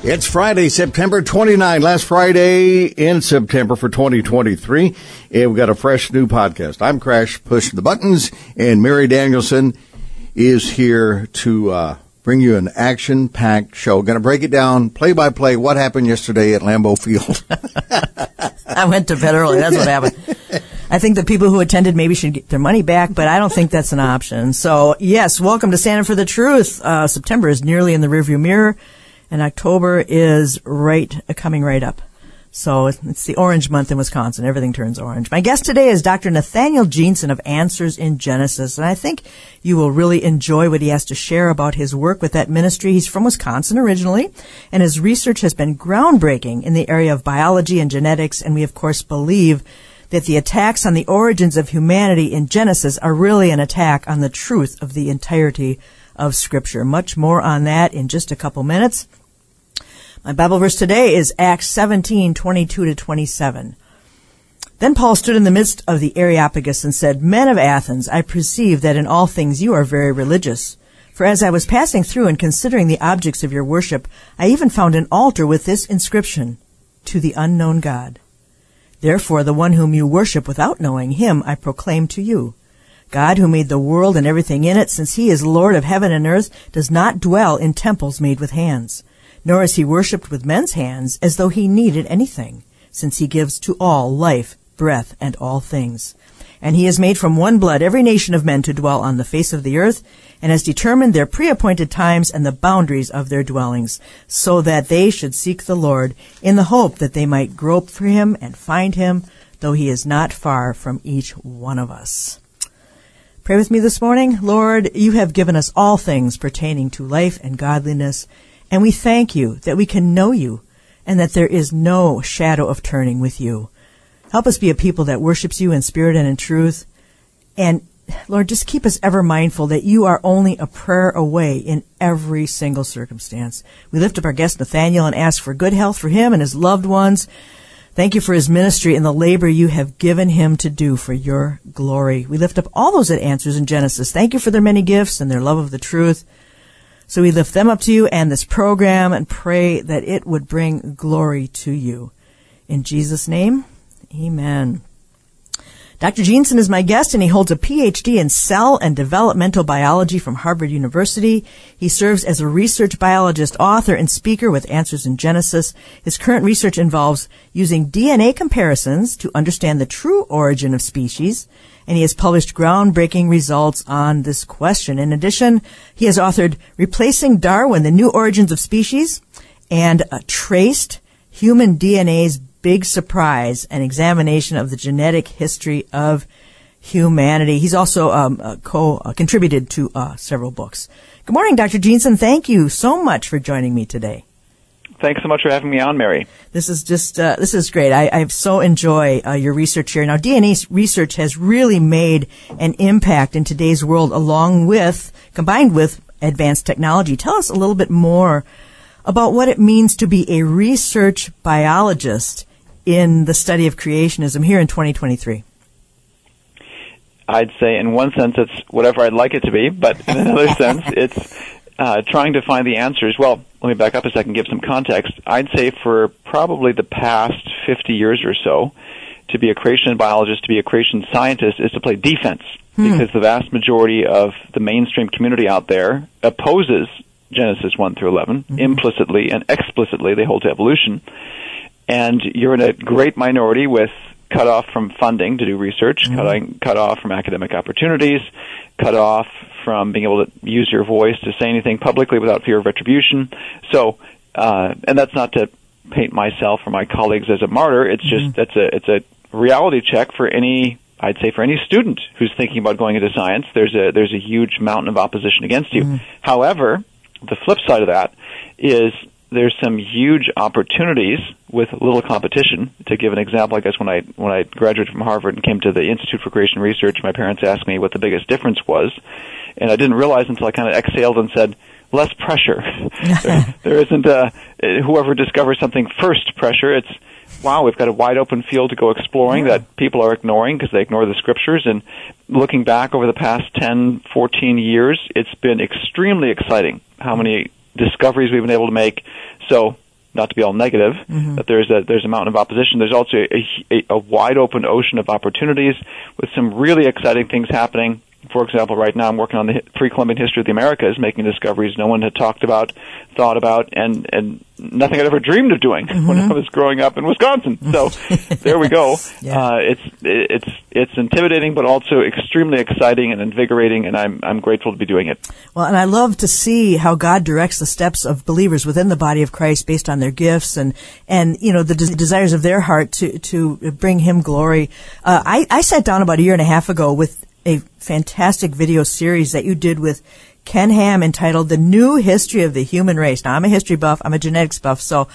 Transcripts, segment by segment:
It's Friday, September 29, last Friday in September for 2023, and we've got a fresh new podcast. I'm Crash pushing the buttons, and Mary Danielsen is here to uh, bring you an action-packed show. Going to break it down play by play. What happened yesterday at Lambeau Field? I went to bed early. That's what happened. I think the people who attended maybe should get their money back, but I don't think that's an option. So, yes, welcome to Stand for the Truth. Uh, September is nearly in the rearview mirror, and October is right uh, coming right up. So it's the orange month in Wisconsin. Everything turns orange. My guest today is Dr. Nathaniel Jeanson of Answers in Genesis, and I think you will really enjoy what he has to share about his work with that ministry. He's from Wisconsin originally, and his research has been groundbreaking in the area of biology and genetics, and we of course believe that the attacks on the origins of humanity in Genesis are really an attack on the truth of the entirety of Scripture. Much more on that in just a couple minutes. My Bible verse today is Acts 17, 22 to 27. Then Paul stood in the midst of the Areopagus and said, Men of Athens, I perceive that in all things you are very religious. For as I was passing through and considering the objects of your worship, I even found an altar with this inscription, To the unknown God. Therefore the one whom you worship without knowing him I proclaim to you. God who made the world and everything in it, since he is Lord of heaven and earth, does not dwell in temples made with hands nor is he worshipped with men's hands as though he needed anything, since he gives to all life, breath, and all things. And he has made from one blood every nation of men to dwell on the face of the earth, and has determined their pre-appointed times and the boundaries of their dwellings, so that they should seek the Lord, in the hope that they might grope for him and find him, though he is not far from each one of us. Pray with me this morning. Lord, you have given us all things pertaining to life and godliness, and we thank you that we can know you and that there is no shadow of turning with you. Help us be a people that worships you in spirit and in truth. And Lord, just keep us ever mindful that you are only a prayer away in every single circumstance. We lift up our guest Nathaniel and ask for good health for him and his loved ones. Thank you for his ministry and the labor you have given him to do for your glory. We lift up all those that answers in Genesis. Thank you for their many gifts and their love of the truth. So we lift them up to you and this program and pray that it would bring glory to you. In Jesus' name, amen. Dr. Jeanson is my guest and he holds a PhD in cell and developmental biology from Harvard University. He serves as a research biologist, author, and speaker with Answers in Genesis. His current research involves using DNA comparisons to understand the true origin of species and he has published groundbreaking results on this question. In addition, he has authored Replacing Darwin, The New Origins of Species, and Traced Human DNA's Big Surprise, an examination of the genetic history of humanity. He's also um, uh, co uh, contributed to uh, several books. Good morning, Dr. Jeanson. Thank you so much for joining me today thanks so much for having me on, Mary. This is just uh, this is great. I, I so enjoy uh, your research here. Now, DNA research has really made an impact in today's world, along with combined with advanced technology. Tell us a little bit more about what it means to be a research biologist in the study of creationism here in 2023. I'd say, in one sense, it's whatever I'd like it to be, but in another sense, it's uh, trying to find the answers. Well, let me back up a second, give some context. I'd say for probably the past 50 years or so, to be a creation biologist, to be a creation scientist, is to play defense. Hmm. Because the vast majority of the mainstream community out there opposes Genesis 1 through 11, mm-hmm. implicitly and explicitly, they hold to evolution. And you're in a great minority with cut off from funding to do research, mm-hmm. cut, cut off from academic opportunities, cut off from being able to use your voice to say anything publicly without fear of retribution. So, uh, and that's not to paint myself or my colleagues as a martyr. It's just mm-hmm. that's a it's a reality check for any I'd say for any student who's thinking about going into science. There's a there's a huge mountain of opposition against you. Mm-hmm. However, the flip side of that is there's some huge opportunities with little competition. To give an example, I guess when I when I graduated from Harvard and came to the Institute for Creation Research, my parents asked me what the biggest difference was, and I didn't realize until I kind of exhaled and said, "Less pressure." there, there isn't a whoever discovers something first pressure. It's wow, we've got a wide open field to go exploring Yeah. that people are ignoring because they ignore the scriptures. And looking back over the past 10, 14 years, it's been extremely exciting how many discoveries we've been able to make. So, not to be all negative, mm-hmm. that there's a there's a mountain of opposition. There's also a, a, a wide open ocean of opportunities with some really exciting things happening. For example, right now I'm working on the pre-Columbian history of the Americas, making discoveries no one had talked about, thought about, and and nothing I'd ever dreamed of doing when I was growing up in Wisconsin. So there we go. Yeah. Uh, it's it's it's intimidating, but also extremely exciting and invigorating, and I'm I'm grateful to be doing it. Well, and I love to see how God directs the steps of believers within the body of Christ based on their gifts and, and, you know, the des- desires of their heart to, to bring Him glory. Uh, I, I sat down about a year and a half ago with a fantastic video series that you did with Ken Ham entitled The New History of the Human Race. Now, I'm a history buff. I'm a genetics buff. So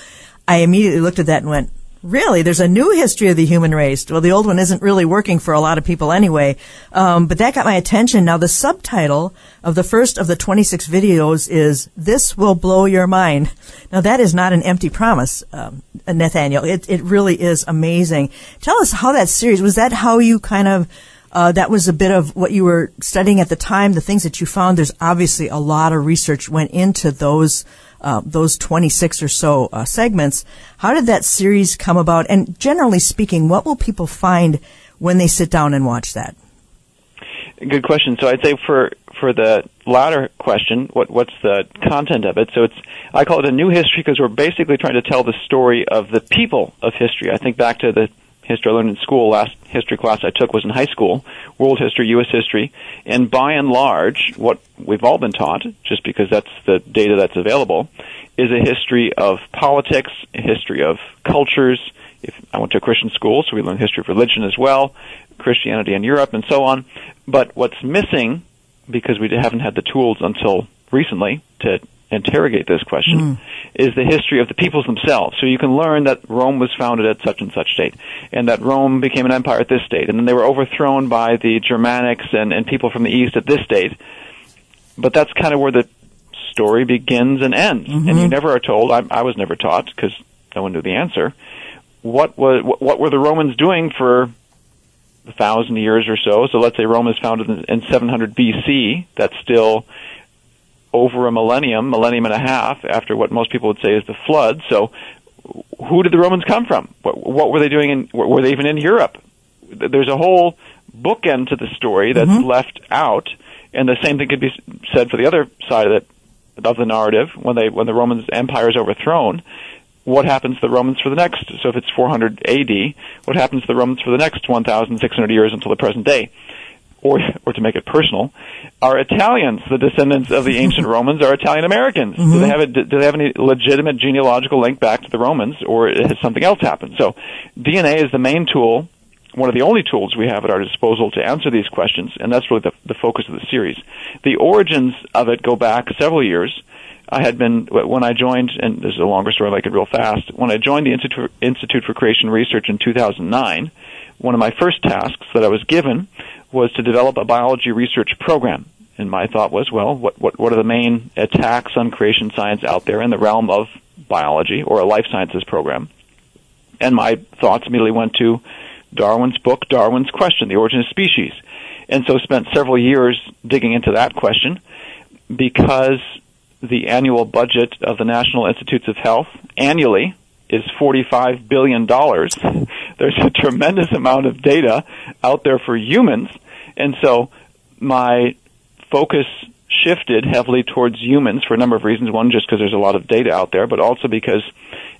I immediately looked at that and went, Really? There's a new history of the human race. Well, the old one isn't really working for a lot of people anyway. Um, but that got my attention. Now, the subtitle of the first of the 26 videos is "This will blow your mind." Now, that is not an empty promise, um, Nathaniel. It it really is amazing. Tell us how that series was. That how you kind of uh, that was a bit of what you were studying at the time. The things that you found. There's obviously a lot of research went into those uh, those 26 or so uh, segments. How did that series come about? And generally speaking, what will people find when they sit down and watch that? Good question. So I'd say for for the latter question, what what's the content of it? So it's I call it a new history because we're basically trying to tell the story of the people of history. I think back to the history I learned in school. Last history class I took was in high school, world history, U.S. history, and by and large, what we've all been taught, just because that's the data that's available, is a history of politics, a history of cultures. If I went to a Christian school, so we learned history of religion as well, Christianity in Europe, and so on. But what's missing, because we haven't had the tools until recently to interrogate this question, mm. is the history of the peoples themselves. So you can learn that Rome was founded at such and such date, and that Rome became an empire at this date, and then they were overthrown by the Germanics and, and people from the east at this date. But that's kind of where the story begins and ends, and you mm-hmm. never are told. I, I was never taught because no one knew the answer. What was what, what were the Romans doing for a thousand years or so. So let's say Rome is founded in, in 700 BC. That's still over a millennium, millennium and a half after what most people would say is the flood. So who did the Romans come from? What, what were they doing in, were they even in Europe? There's a whole bookend to the story that's mm-hmm. left out. And the same thing could be said for the other side of it, of the narrative when they, when the Roman Empire is overthrown what happens to the Romans for the next, so if it's 400 AD, what happens to the Romans for the next 1,600 years until the present day? Or, or to make it personal, are Italians the descendants of the ancient Romans? Are Italian Americans? Do they mm-hmm. have a, do they have any legitimate genealogical link back to the Romans, or has something else happened? So, DNA is the main tool, one of the only tools we have at our disposal to answer these questions, and that's really the, the focus of the series. The origins of it go back several years. I had been when I joined, and this is a longer story, I'll make it real fast. When I joined the Institute Institute for Creation Research in 2009, one of my first tasks that I was given was to develop a biology research program. And my thought was, well, what what what are the main attacks on creation science out there in the realm of biology or a life sciences program? And my thoughts immediately went to Darwin's book, Darwin's Question: The Origin of Species. And so spent several years digging into that question because the annual budget of the National Institutes of Health annually is $45 billion. There's a tremendous amount of data out there for humans. And so my focus shifted heavily towards humans for a number of reasons. One, just because there's a lot of data out there, but also because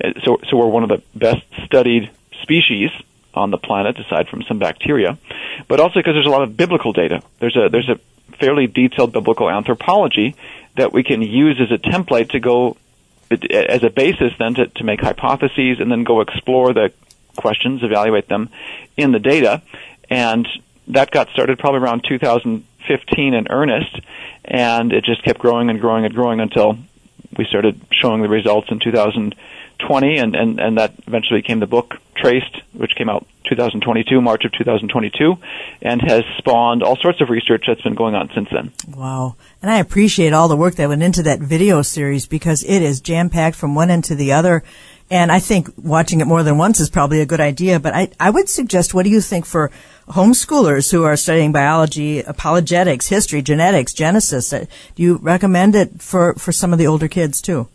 uh, so, so we're one of the best studied species on the planet, aside from some bacteria, but also because there's a lot of biblical data. There's a there's a fairly detailed biblical anthropology that we can use as a template to go uh, as a basis then to, to make hypotheses and then go explore the questions, evaluate them in the data. And that got started probably around 2015 in earnest, and it just kept growing and growing and growing until we started showing the results in 2020, and, and, and that eventually became the book Traced, which came out 2022, March of 2022, and has spawned all sorts of research that's been going on since then. Wow. And I appreciate all the work that went into that video series because it is jam packed from one end to the other. And I think watching it more than once is probably a good idea. But I, I would suggest, what do you think for homeschoolers who are studying biology, apologetics, history, genetics, Genesis? Uh, do you recommend it for, for some of the older kids too?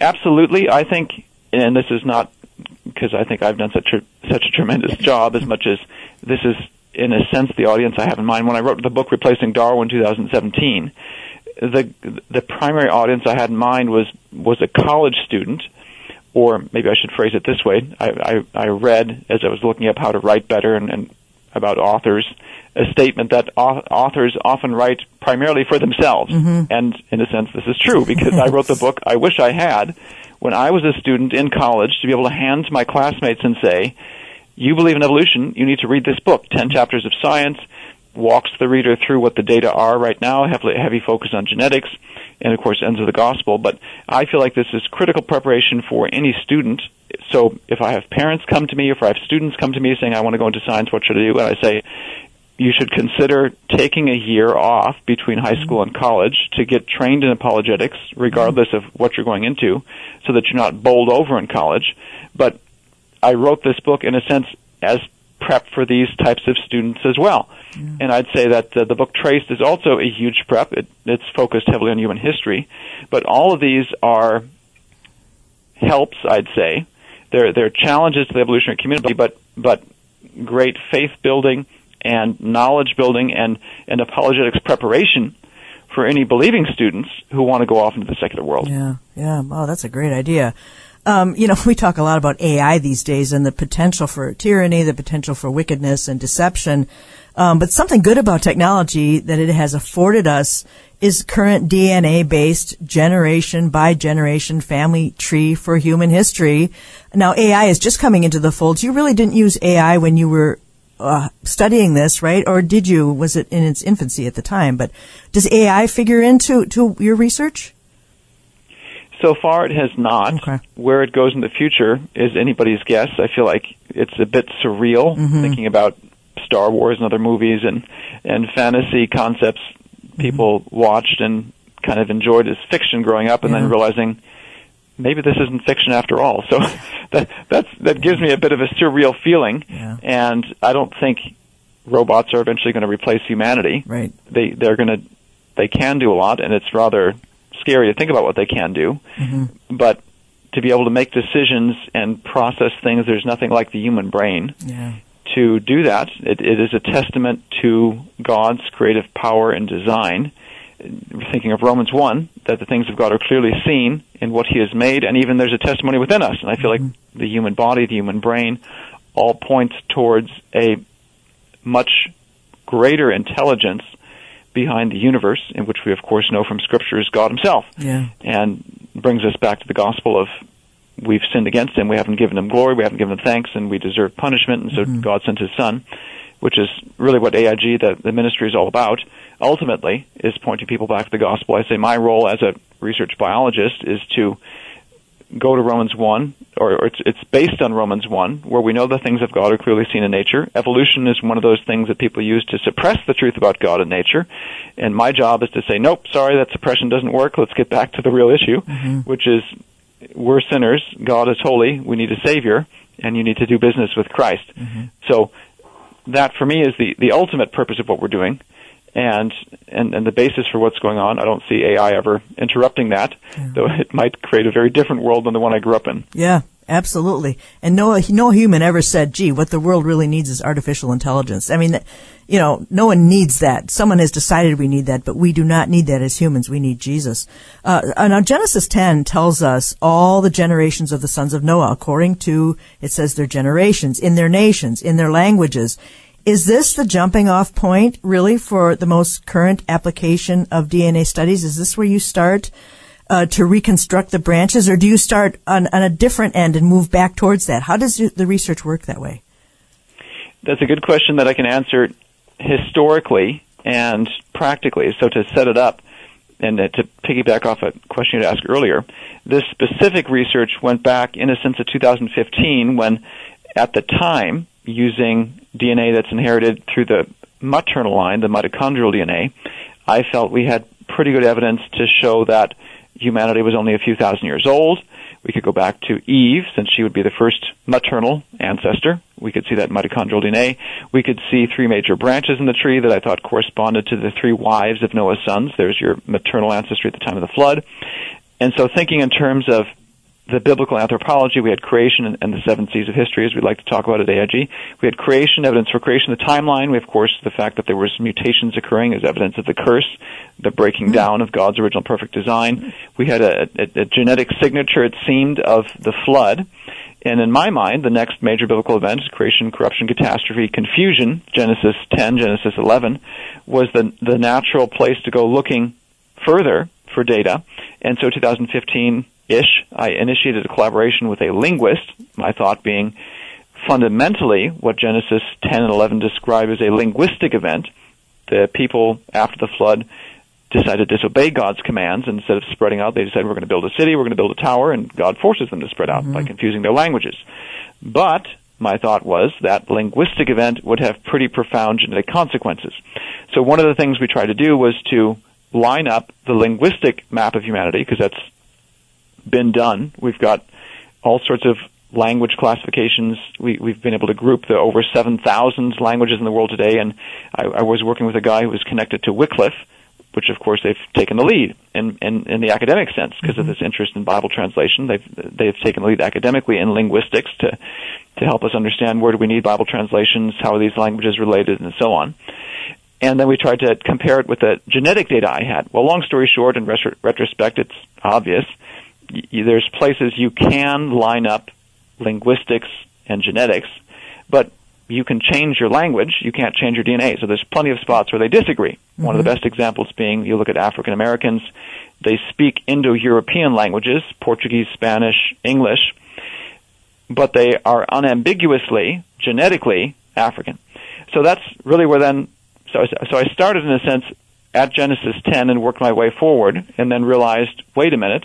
Absolutely. I think, and this is not because I think I've done such a such a tremendous job as much as this is in a sense the audience I have in mind when I wrote the book Replacing Darwin 2017 the the primary audience I had in mind was was a college student or maybe I should phrase it this way I I, I read as I was looking up how to write better and, and about authors a statement that authors often write primarily for themselves mm-hmm. and in a sense this is true because I wrote the book I wish I had when I was a student in college to be able to hand to my classmates and say, you believe in evolution, you need to read this book, 10 chapters of science, walks the reader through what the data are right now, heavily, heavy focus on genetics, and of course ends of the gospel. But I feel like this is critical preparation for any student. So if I have parents come to me, if I have students come to me saying, I want to go into science, what should I do? And I say, you should consider taking a year off between high school and college to get trained in apologetics, regardless of what you're going into, so that you're not bowled over in college. But I wrote this book in a sense as prep for these types of students as well. And I'd say that uh, the book Traced is also a huge prep. It, it's focused heavily on human history, but all of these are helps. I'd say they're they're challenges to the evolutionary community, but but great faith building and knowledge building and, and apologetics preparation for any believing students who want to go off into the secular world. Yeah, yeah. Oh, that's a great idea. Um, you know, we talk a lot about AI these days and the potential for tyranny, the potential for wickedness and deception. Um, but something good about technology that it has afforded us is current DNA based generation by generation family tree for human history. Now AI is just coming into the fold. You really didn't use AI when you were uh, studying this, right? Or did you? Was it in its infancy at the time? But does AI figure into to your research? So far, it has not. Okay. Where it goes in the future is anybody's guess. I feel like it's a bit surreal Mm-hmm. thinking about Star Wars and other movies and and fantasy concepts people Mm-hmm. watched and kind of enjoyed as fiction growing up, and Yeah. then realizing maybe this isn't fiction after all. So that that's that gives me a bit of a surreal feeling, Yeah. and I don't think robots are eventually going to replace humanity. Right. They they're going to they can do a lot, and it's rather scary to think about what they can do. Mm-hmm. But to be able to make decisions and process things, there's nothing like the human brain Yeah. to do that. It, it is a testament to God's creative power and design. Thinking of Romans 1, that the things of God are clearly seen in what He has made, and even there's a testimony within us. And I feel like the human body, the human brain, all points towards a much greater intelligence behind the universe, in which we, of course, know from Scripture is God Himself Yeah. and brings us back to the gospel of we've sinned against him, we haven't given him glory, we haven't given him thanks, and we deserve punishment, and so mm-hmm. God sent his son, which is really what AIG, the, the ministry, is all about. Ultimately, is pointing people back to the gospel. I say my role as a research biologist is to go to Romans 1, or, or it's, it's based on Romans 1, where we know the things of God are clearly seen in nature. Evolution is one of those things that people use to suppress the truth about God and nature. And my job is to say, nope, sorry, that suppression doesn't work. Let's get back to the real issue, mm-hmm. which is we're sinners, God is holy, we need a Savior, and you need to do business with Christ. Mm-hmm. So that for me is the, the ultimate purpose of what we're doing. And, and and the basis for what's going on, I don't see AI ever interrupting that, though it might create a very different world than the one I grew up in. Yeah, absolutely. And no, no human ever said, "Gee, what the world really needs is artificial intelligence." I mean, you know, no one needs that. Someone has decided we need that, but we do not need that as humans. We need Jesus. Uh, now, Genesis 10 tells us all the generations of the sons of Noah, according to it says their generations in their nations, in their languages. Is this the jumping off point really for the most current application of DNA studies? Is this where you start? uh, to reconstruct the branches, or do you start on, on a different end and move back towards that? How does the research work that way? That's a good question that I can answer historically and practically. So to set it up, and to piggyback off a question you asked earlier, this specific research went back in a sense to 2015 when, at the time, using DNA that's inherited through the maternal line, the mitochondrial DNA, I felt we had pretty good evidence to show that humanity was only a few thousand years old. We could go back to Eve, since she would be the first maternal ancestor. We could see that mitochondrial DNA. We could see three major branches in the tree that I thought corresponded to the three wives of Noah's sons. There's your maternal ancestry at the time of the flood. And so thinking in terms of the biblical anthropology, we had creation and, the seven C's of history, as we'd like to talk about at AIG. We had creation, evidence for creation, the timeline. We, of course, the fact that there was mutations occurring as evidence of the curse, the breaking mm-hmm. down of God's original perfect design. We had a, a, a genetic signature, it seemed, of the flood. And in my mind, the next major biblical event is creation, corruption, catastrophe, confusion, Genesis 10, Genesis 11, was the, the natural place to go looking further for data. And so 2015 ish, I initiated a collaboration with a linguist, my thought being fundamentally what Genesis 10 and 11 describe as a linguistic event. The people after the flood decided to disobey God's commands. Instead of spreading out, they decided we're going to build a city, we're going to build a tower, and God forces them to spread out mm-hmm. by confusing their languages. But my thought was that linguistic event would have pretty profound genetic consequences. So one of the things we tried to do was to line up the linguistic map of humanity, because that's been done. We've got all sorts of language classifications. We, have been able to group the over 7,000 languages in the world today, and I, I, was working with a guy who was connected to Wycliffe, which of course they've taken the lead in, in, in the academic sense because mm-hmm. of this interest in Bible translation. They've, they've taken the lead academically in linguistics to, to help us understand where do we need Bible translations, how are these languages related, and so on and then we tried to compare it with the genetic data I had. Well, long story short, in retro- retrospect, it's obvious. Y- there's places you can line up linguistics and genetics, but you can change your language, you can't change your DNA. So there's plenty of spots where they disagree. Mm-hmm. One of the mm-hmm. best examples being you look at African Americans, they speak Indo-European languages, Portuguese, Spanish, English, but they are unambiguously, genetically, African. So that's really where then so, so I started in a sense at Genesis 10 and worked my way forward, and then realized, wait a minute,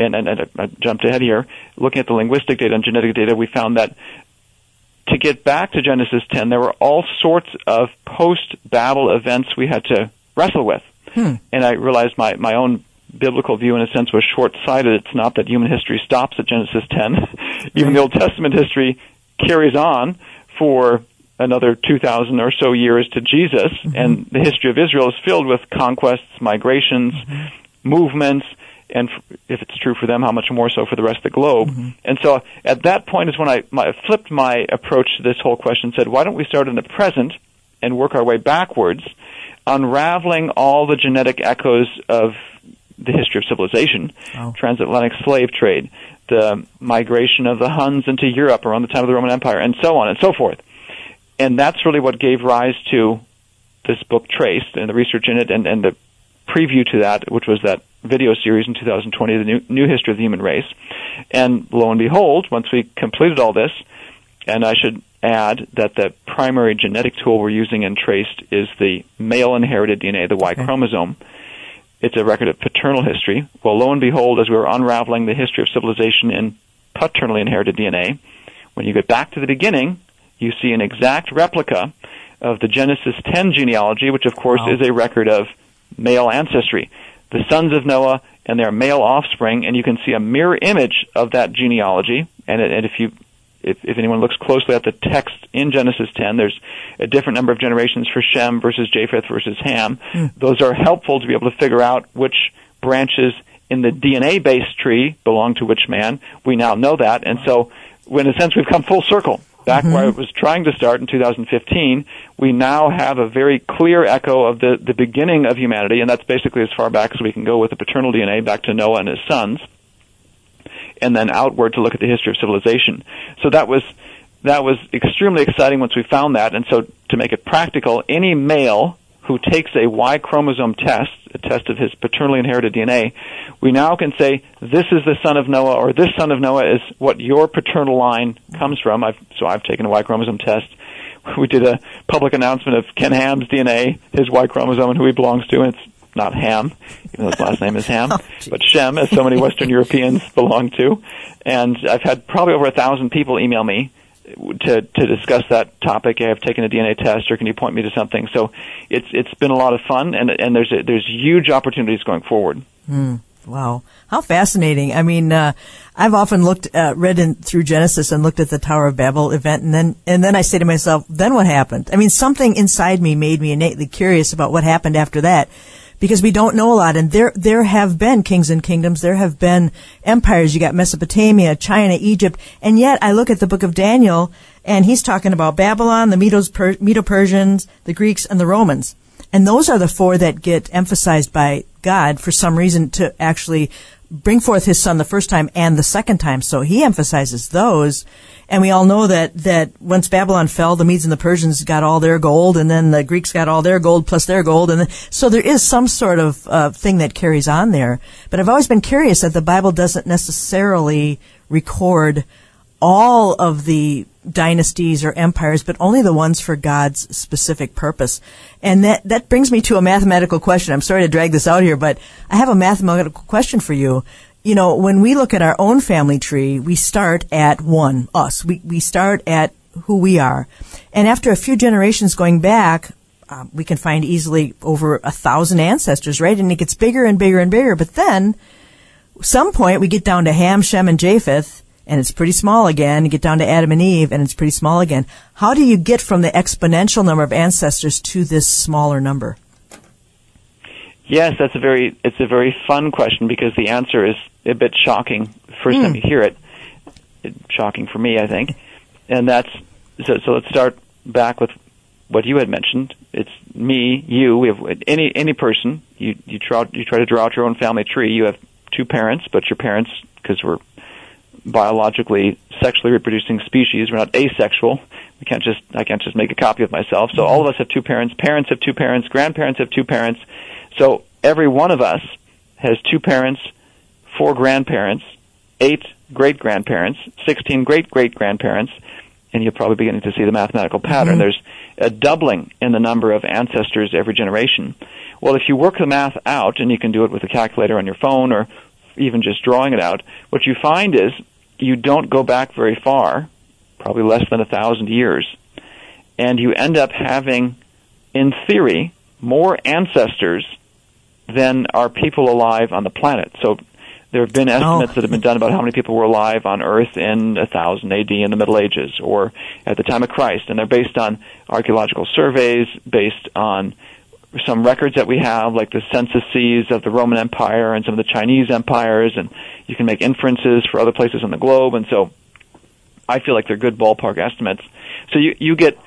and, and, and I jumped ahead here. Looking at the linguistic data and genetic data, we found that to get back to Genesis 10, there were all sorts of post-Babel events we had to wrestle with. Hmm. And I realized my, my own biblical view, in a sense, was short-sighted. It's not that human history stops at Genesis 10. Even the Old Testament history carries on for another 2,000 or so years to Jesus, mm-hmm. and the history of Israel is filled with conquests, migrations, mm-hmm. movements, and if it's true for them, how much more so for the rest of the globe. Mm-hmm. And so at that point is when I my, flipped my approach to this whole question and said, why don't we start in the present and work our way backwards, unraveling all the genetic echoes of the history of civilization, oh. transatlantic slave trade, the migration of the Huns into Europe around the time of the Roman Empire, and so on and so forth and that's really what gave rise to this book Traced and the research in it and, and the preview to that, which was that video series in 2020, the new, new history of the human race. And lo and behold, once we completed all this, and I should add that the primary genetic tool we're using in Traced is the male inherited DNA, the Y okay. chromosome. It's a record of paternal history. Well, lo and behold, as we were unraveling the history of civilization in paternally inherited DNA, when you get back to the beginning, you see an exact replica of the Genesis 10 genealogy, which of course wow. is a record of male ancestry. The sons of Noah and their male offspring, and you can see a mirror image of that genealogy. And, and if you if, if anyone looks closely at the text in Genesis 10, there's a different number of generations for Shem versus Japheth versus Ham. Mm. Those are helpful to be able to figure out which branches in the DNA based tree belong to which man. We now know that. And so, in a sense, we've come full circle back mm-hmm. where it was trying to start in 2015, we now have a very clear echo of the, the beginning of humanity, and that's basically as far back as we can go with the paternal DNA back to Noah and his sons, and then outward to look at the history of civilization. So that was that was extremely exciting once we found that, and so to make it practical, any male who takes a Y chromosome test, a test of his paternally inherited DNA, we now can say this is the son of Noah or this son of Noah is what your paternal line comes from. I've, so I've taken a Y chromosome test. We did a public announcement of Ken Ham's DNA, his Y chromosome, and who he belongs to. And it's not Ham, even though his last name is Ham, Oh, but Shem, as so many Western Europeans belong to. And I've had probably over a thousand people email me to to discuss that topic. I have taken a DNA test, or can you point me to something? So it's it's been a lot of fun, and and there's a, there's huge opportunities going forward. Wow, how fascinating! I mean, uh, I've often looked, uh, read in, through Genesis and looked at the Tower of Babel event, and then and then I say to myself, then what happened? I mean, something inside me made me innately curious about what happened after that, because we don't know a lot. And there there have been kings and kingdoms, there have been empires. You got Mesopotamia, China, Egypt, and yet I look at the book of Daniel, and he's talking about Babylon, the Medo-Persians, the Greeks, and the Romans. And those are the four that get emphasized by God for some reason to actually bring forth his son the first time and the second time. So he emphasizes those. And we all know that, that once Babylon fell, the Medes and the Persians got all their gold and then the Greeks got all their gold plus their gold. And so there is some sort of uh, thing that carries on there. But I've always been curious that the Bible doesn't necessarily record all of the dynasties or empires, but only the ones for God's specific purpose. And that, that brings me to a mathematical question. I'm sorry to drag this out here, but I have a mathematical question for you. You know, when we look at our own family tree, we start at one, us. We, we start at who we are. And after a few generations going back, um, we can find easily over a thousand ancestors, right? And it gets bigger and bigger and bigger. But then, some point we get down to Ham, Shem, and Japheth, and it's pretty small again. You get down to Adam and Eve, and it's pretty small again. How do you get from the exponential number of ancestors to this smaller number? Yes, that's a very it's a very fun question because the answer is a bit shocking first time hmm. you hear it. It- Shocking for me, I think. And that's so. So let's start back with what you had mentioned. It's me, you. We have any any person. You you try you try to draw out your own family tree. You have two parents, but your parents, because we're biologically sexually reproducing species, we're not asexual. We can't just I can't just make a copy of myself. So hmm. all of us have two parents. Parents have two parents. Grandparents have two parents. So every one of us has two parents, four grandparents, eight great grandparents, 16 great great grandparents, and you're probably beginning to see the mathematical pattern. Mm-hmm. There's a doubling in the number of ancestors every generation. Well, if you work the math out, and you can do it with a calculator on your phone or even just drawing it out, what you find is you don't go back very far, probably less than a thousand years, and you end up having, in theory, more ancestors than are people alive on the planet. So there have been oh. estimates that have been done about how many people were alive on Earth in 1000 AD in the Middle Ages or at the time of Christ, and they're based on archaeological surveys, based on some records that we have, like the censuses of the Roman Empire and some of the Chinese empires, and you can make inferences for other places on the globe, and so I feel like they're good ballpark estimates. So you you get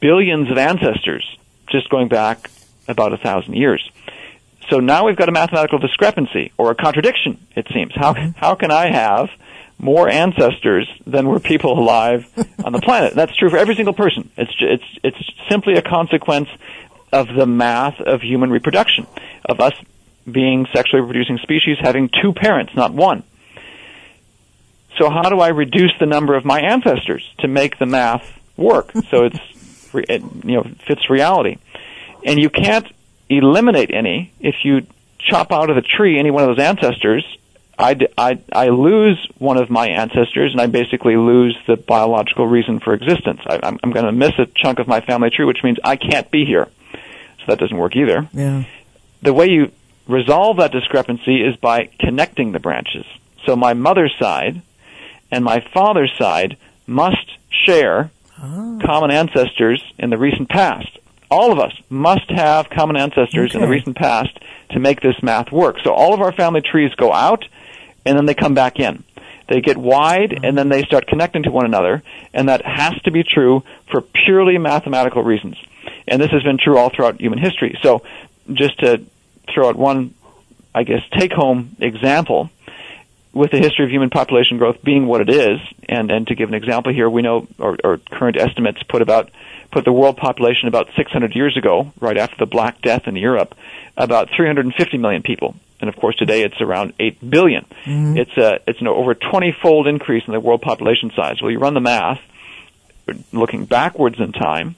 billions of ancestors just going back about a thousand years. So now we've got a mathematical discrepancy or a contradiction. It seems how how can I have more ancestors than were people alive on the planet? That's true for every single person. It's it's it's simply a consequence of the math of human reproduction, of us being sexually reproducing species having two parents, not one. So how do I reduce the number of my ancestors to make the math work so it's it, you know fits reality? And you can't eliminate any if you chop out of the tree any one of those ancestors. I, I, I lose one of my ancestors, and I basically lose the biological reason for existence. I, I'm, I'm going to miss a chunk of my family tree, which means I can't be here. So that doesn't work either Yeah. the way you resolve that discrepancy is by connecting the branches. So my mother's side and my father's side must share ah. common ancestors in the recent past. All of us must have common ancestors in the recent past to make this math work. So all of our family trees go out and then they come back in. They get wide and then they start connecting to one another, and that has to be true for purely mathematical reasons. And this has been true all throughout human history. So just to throw out one, I guess, take home example, with the history of human population growth being what it is, and, and to give an example here, we know, or, or current estimates put about, put the world population about 600 years ago, right after the Black Death in Europe, about 350 million people. And of course today it's around 8 billion. It's a, it's an over 20 fold increase in the world population size. Well, you run the math, looking backwards in time,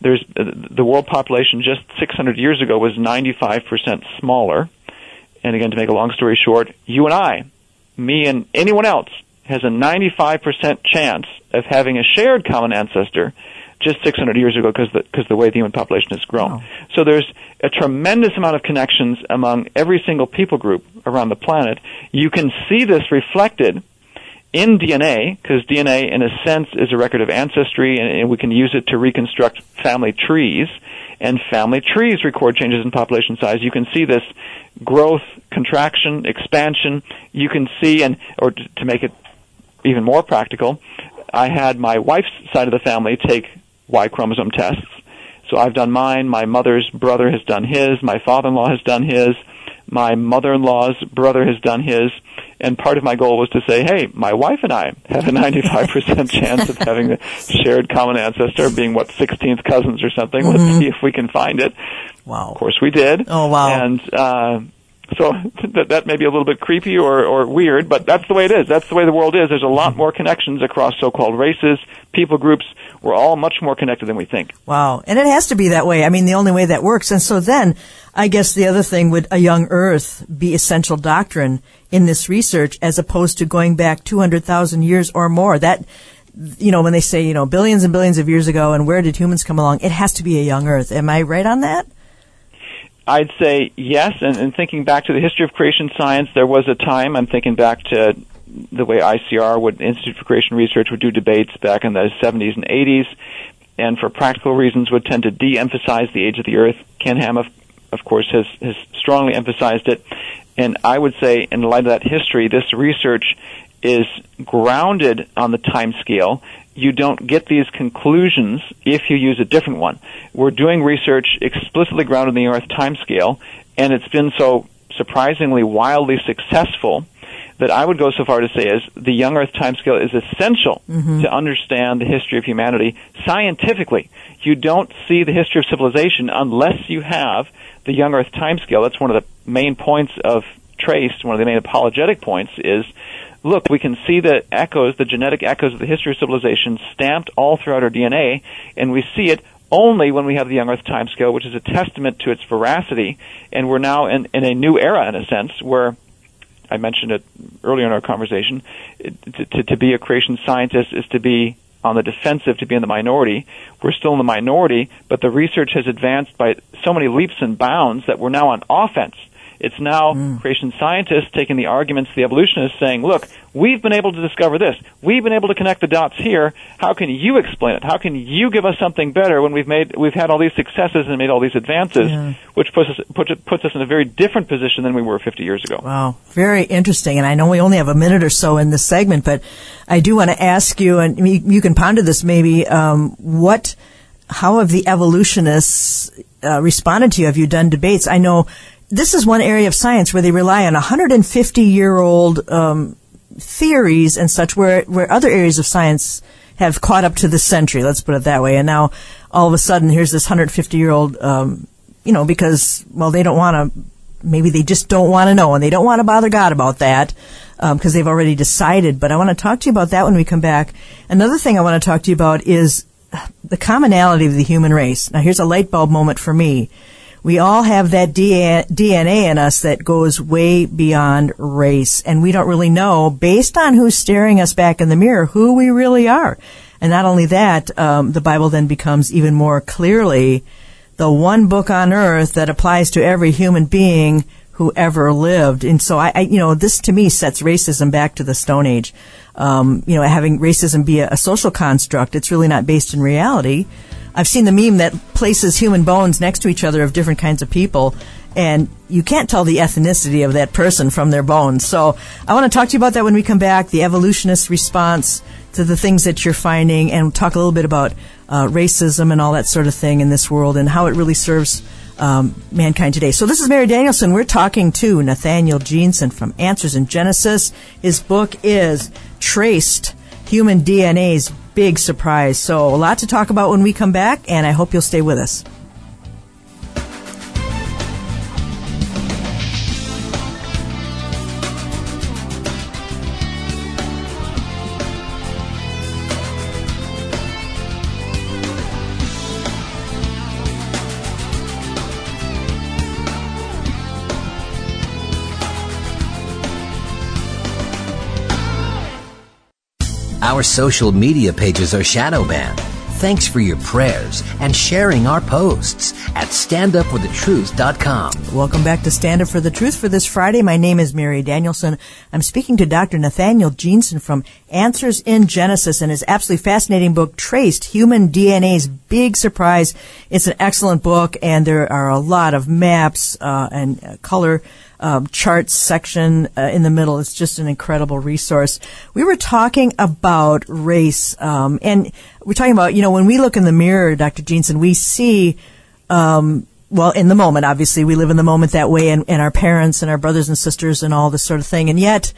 there's uh, the world population just 600 years ago was 95% smaller. And again, to make a long story short, you and I, me and anyone else, has a 95% chance of having a shared common ancestor just 600 years ago because the, cause the way the human population has grown. Wow. So there's a tremendous amount of connections among every single people group around the planet. You can see this reflected in DNA, because DNA, in a sense, is a record of ancestry, and, and we can use it to reconstruct family trees. And family trees record changes in population size. You can see this growth, contraction, expansion. You can see, and or to make it even more practical, I had my wife's side of the family take Y chromosome tests. So I've done mine. My mother's brother has done his. My father-in-law has done his. My mother-in-law's brother has done his. And part of my goal was to say, hey, my wife and I have a 95% chance of having a shared common ancestor, being what 16th cousins or something. Let's see if we can find it. Wow. Of course, we did. Oh, wow. And uh, so that that may be a little bit creepy or, or weird, but that's the way it is. That's the way the world is. There's a lot more connections across so-called races, people groups. We're all much more connected than we think. Wow. And it has to be that way. I mean, the only way that works. And so then, I guess the other thing would a young earth be essential doctrine in this research as opposed to going back 200,000 years or more. That, you know, when they say, you know, billions and billions of years ago and where did humans come along, it has to be a young earth. Am I right on that? I'd say yes, and, and thinking back to the history of creation science, there was a time, I'm thinking back to the way ICR would, Institute for Creation Research would do debates back in the 70s and 80s, and for practical reasons would tend to de-emphasize the age of the earth. Ken Ham, of, of course, has, has strongly emphasized it. And I would say, in light of that history, this research is grounded on the time scale. You don't get these conclusions if you use a different one. We're doing research explicitly grounded in the Earth time scale, and it's been so surprisingly wildly successful that I would go so far to say is the young Earth timescale is essential mm-hmm. to understand the history of humanity scientifically. You don't see the history of civilization unless you have the young Earth timescale. That's one of the main points of Trace. One of the main apologetic points is, look, we can see the echoes, the genetic echoes of the history of civilization stamped all throughout our DNA, and we see it only when we have the young Earth timescale, which is a testament to its veracity. And we're now in, in a new era, in a sense, where I mentioned it earlier in our conversation. To, to, to be a creation scientist is to be on the defensive, to be in the minority. We're still in the minority, but the research has advanced by so many leaps and bounds that we're now on offense. It's now creation scientists taking the arguments of the evolutionists saying, look, we've been able to discover this. We've been able to connect the dots here. How can you explain it? How can you give us something better when we've made, we've had all these successes and made all these advances, Yeah. which puts us, puts, puts us in a very different position than we were 50 years ago. Wow, very interesting. And I know we only have a minute or so in this segment, but I do want to ask you, and you, you can ponder this maybe, um, what, how have the evolutionists uh, responded to you? Have you done debates? I know this is one area of science where they rely on 150 year old um, theories and such, where where other areas of science have caught up to this century. Let's put it that way. And now all of a sudden, here's this 150 year old, um, you know, because well, they don't want to. Maybe they just don't want to know, and they don't want to bother God about that because they've already decided. But I want to talk to you about that when we come back. Another thing I want to talk to you about is the commonality of the human race. Now, here's a light bulb moment for me. We all have that DNA in us that goes way beyond race, and we don't really know, based on who's staring us back in the mirror, who we really are. And not only that, um, the Bible then becomes even more clearly the one book on earth that applies to every human being who ever lived. And so I, I you know, this to me sets racism back to the Stone Age. Um, you know, having racism be a, a social construct, it's really not based in reality. I've seen the meme that places human bones next to each other of different kinds of people, and you can't tell the ethnicity of that person from their bones. So I want to talk to you about that when we come back, the evolutionist response to the things that you're finding, and talk a little bit about uh, racism and all that sort of thing in this world and how it really serves um, mankind today. So this is Mary Danielsen. We're talking to Nathaniel Jeanson from Answers in Genesis. His book is Traced Human DNA's Big Surprise. So a lot to talk about when we come back, and I hope you'll stay with us. Our social media pages are shadow banned. Thanks for your prayers and sharing our posts at standupforthetruth.com. Welcome back to Stand Up for the Truth for this Friday. My name is Mary Danielsen. I'm speaking to Dr. Nathaniel Jeanson from Answers in Genesis and his absolutely fascinating book, Traced Human DNA's Big Surprise. It's an excellent book and there are a lot of maps uh, and uh, color um, charts section uh, in the middle. It's just an incredible resource. We were talking about race, um, and we're talking about, you know, when we look in the mirror, Dr. Jeanson, we see, um, well, in the moment, obviously, we live in the moment that way, and, and our parents and our brothers and sisters and all this sort of thing. And yet,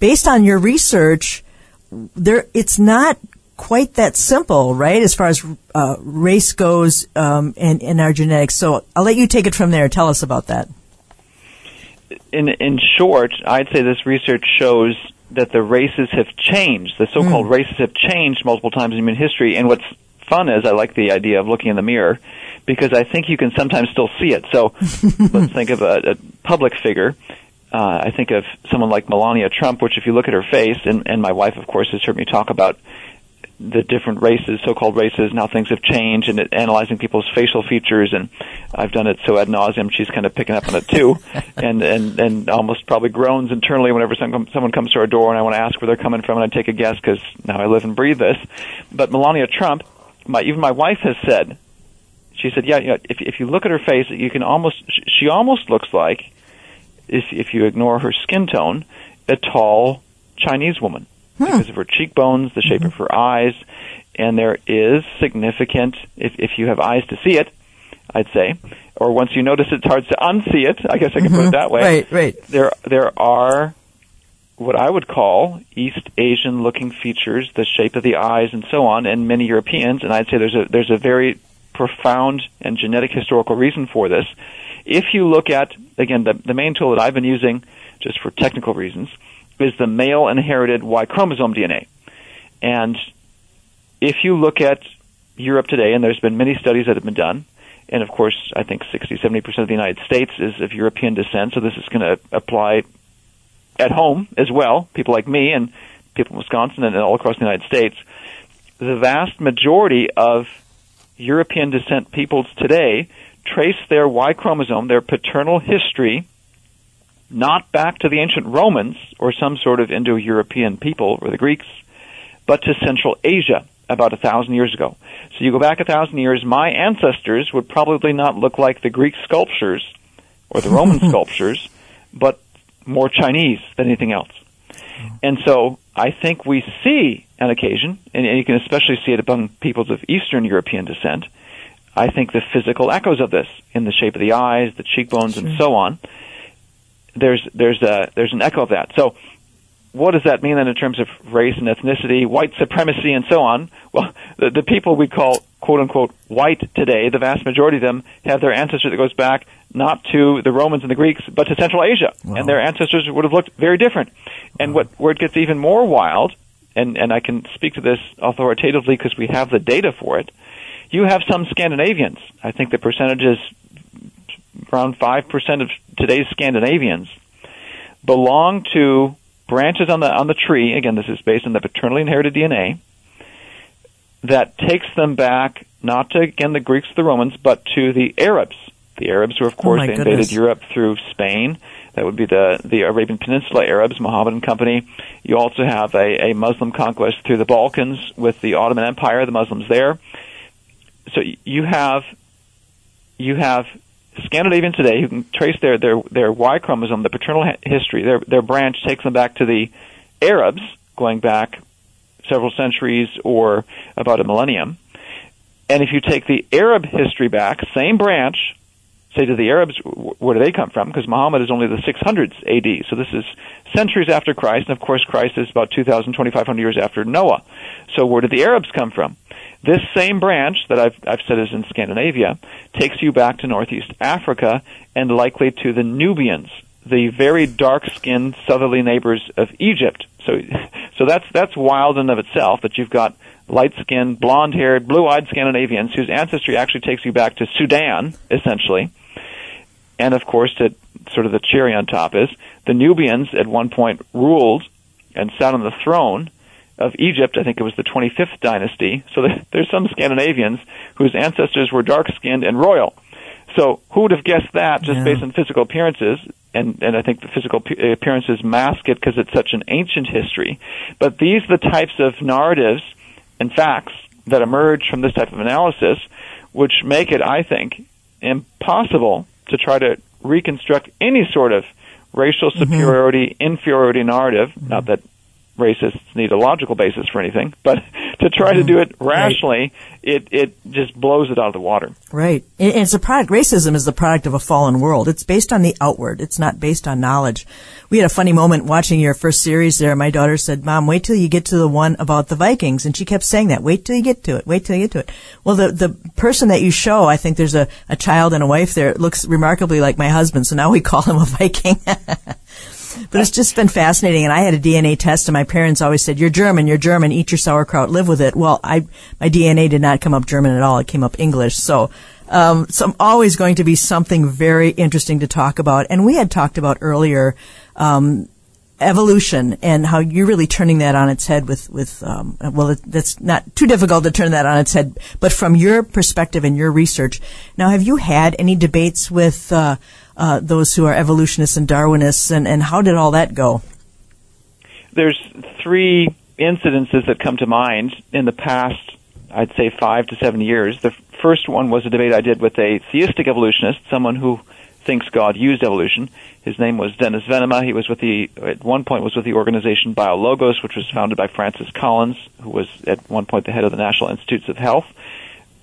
based on your research, there, it's not quite that simple, right? As far as uh, race goes um, and, and our genetics. So I'll let you take it from there. Tell us about that in in short, I'd say this research shows that the races have changed. The so-called mm. races have changed multiple times in human history. And what's fun is I like the idea of looking in the mirror because I think you can sometimes still see it. So let's think of a, a public figure. Uh, I think of someone like Melania Trump, which if you look at her face, and, and my wife, of course, has heard me talk about the different races, so-called races, and how things have changed, and it, analyzing people's facial features. And I've done it so ad nauseum. She's kind of picking up on it too, and and and almost probably groans internally whenever some, someone comes to our door and I want to ask where they're coming from, and I take a guess because now I live and breathe this. But Melania Trump, my even my wife has said, she said, yeah, you know, if if you look at her face, you can almost she almost looks like, if if you ignore her skin tone, a tall Chinese woman hmm. because of her cheekbones, the shape mm-hmm. of her eyes, and there is significant, if, if you have eyes to see it, I'd say, or once you notice it, it's hard to unsee it. I guess I can mm-hmm. put it mm-hmm. that way. Right, right. There, there are what I would call East Asian looking features, the shape of the eyes and so on, in many Europeans, and I'd say there's a, there's a very profound and genetic historical reason for this. If you look at, again, the, the main tool that I've been using, just for technical reasons, is the male inherited Y chromosome DNA. And if you look at Europe today, and there's been many studies that have been done, and of course, I think 60, 70% of the United States is of European descent, so this is going to apply at home as well, people like me and people in Wisconsin and all across the United States. The vast majority of European descent peoples today trace their Y chromosome, their paternal history, not back to the ancient Romans or some sort of Indo-European people or the Greeks, but to Central Asia about a thousand years ago. So you go back a thousand years, my ancestors would probably not look like the Greek sculptures or the Roman sculptures, but more Chinese than anything else. And so I think we see an occasion, and, you can especially see it among peoples of Eastern European descent, I think the physical echoes of this in the shape of the eyes, the cheekbones, sure. and so on there's there's a there's an echo of that. So what does that mean then in terms of race and ethnicity, white supremacy, and so on? Well, the, the people we call quote unquote white today, the vast majority of them have their ancestry that goes back not to the Romans and the Greeks, but to Central Asia, wow. and their ancestors would have looked very different. And what where it gets even more wild, and and I can speak to this authoritatively because we have the data for it. You have some Scandinavians. I think the percentage is around 5% of today's Scandinavians belong to branches on the on the tree. Again, this is based on the paternally inherited DNA that takes them back not to again the Greeks, the Romans, but to the Arabs. The Arabs were, of oh course, oh they invaded goodness. Europe through Spain. That would be the the Arabian Peninsula Arabs, Mohammedan company. You also have a, a Muslim conquest through the Balkans with the Ottoman Empire, the Muslims there. So you have you have Scandinavians today who can trace their their their Y chromosome, the paternal history, their their branch takes them back to the Arabs, going back several centuries or about a millennium. And if you take the Arab history back, same branch, say to the Arabs, where do they come from? Because Muhammad is only the 600s AD, so this is centuries after Christ, and of course Christ is about 2,000, 2,500 years after Noah. So where did the Arabs come from? This same branch that I've, I've said is in Scandinavia takes you back to Northeast Africa and likely to the Nubians, the very dark-skinned southerly neighbors of Egypt. So, so that's that's wild in of itself that you've got light-skinned, blonde-haired, blue-eyed Scandinavians whose ancestry actually takes you back to Sudan, essentially. And of course, to sort of the cherry on top is the Nubians at one point ruled and sat on the throne of Egypt. I think it was the 25th dynasty. So there's some Scandinavians whose ancestors were dark skinned and royal. So who would have guessed that just Yeah. based on physical appearances? And, and I think the physical appearances mask it because it's such an ancient history. But these are the types of narratives and facts that emerge from this type of analysis, which make it, I think, impossible to try to reconstruct any sort of racial mm-hmm. superiority, inferiority narrative. Not mm-hmm. that racists need a logical basis for anything, but to try to do it mm-hmm. rationally, it, it just blows it out of the water. Right. And it's a product, racism is the product of a fallen world. It's based on the outward. It's not based on knowledge. We had a funny moment watching your first series there. My daughter said, Mom, wait till you get to the one about the Vikings. And she kept saying that. Wait till you get to it. Wait till you get to it. Well, the, the person that you show, I think there's a, a child and a wife there, it looks remarkably like my husband. So now we call him a Viking. But it's just been fascinating. And I had a DNA test, and my parents always said, "You're German. You're German. Eat your sauerkraut. Live with it." Well, I my DNA did not come up German at all. It came up English. So, um, so I'm always going to be something very interesting to talk about. And we had talked about earlier. Um, evolution and how you're really turning that on its head with with um, well that's not too difficult to turn that on its head but from your perspective and your research now have you had any debates with uh, uh, those who are evolutionists and Darwinists and, and how did all that go there's three incidences that come to mind in the past, I'd say five to seven years. The first one was a debate I did with a theistic evolutionist, someone who thinks God used evolution. His name was Dennis Venema. He was with the at one point was with the organization BioLogos, which was founded by Francis Collins, who was at one point the head of the National Institutes of Health.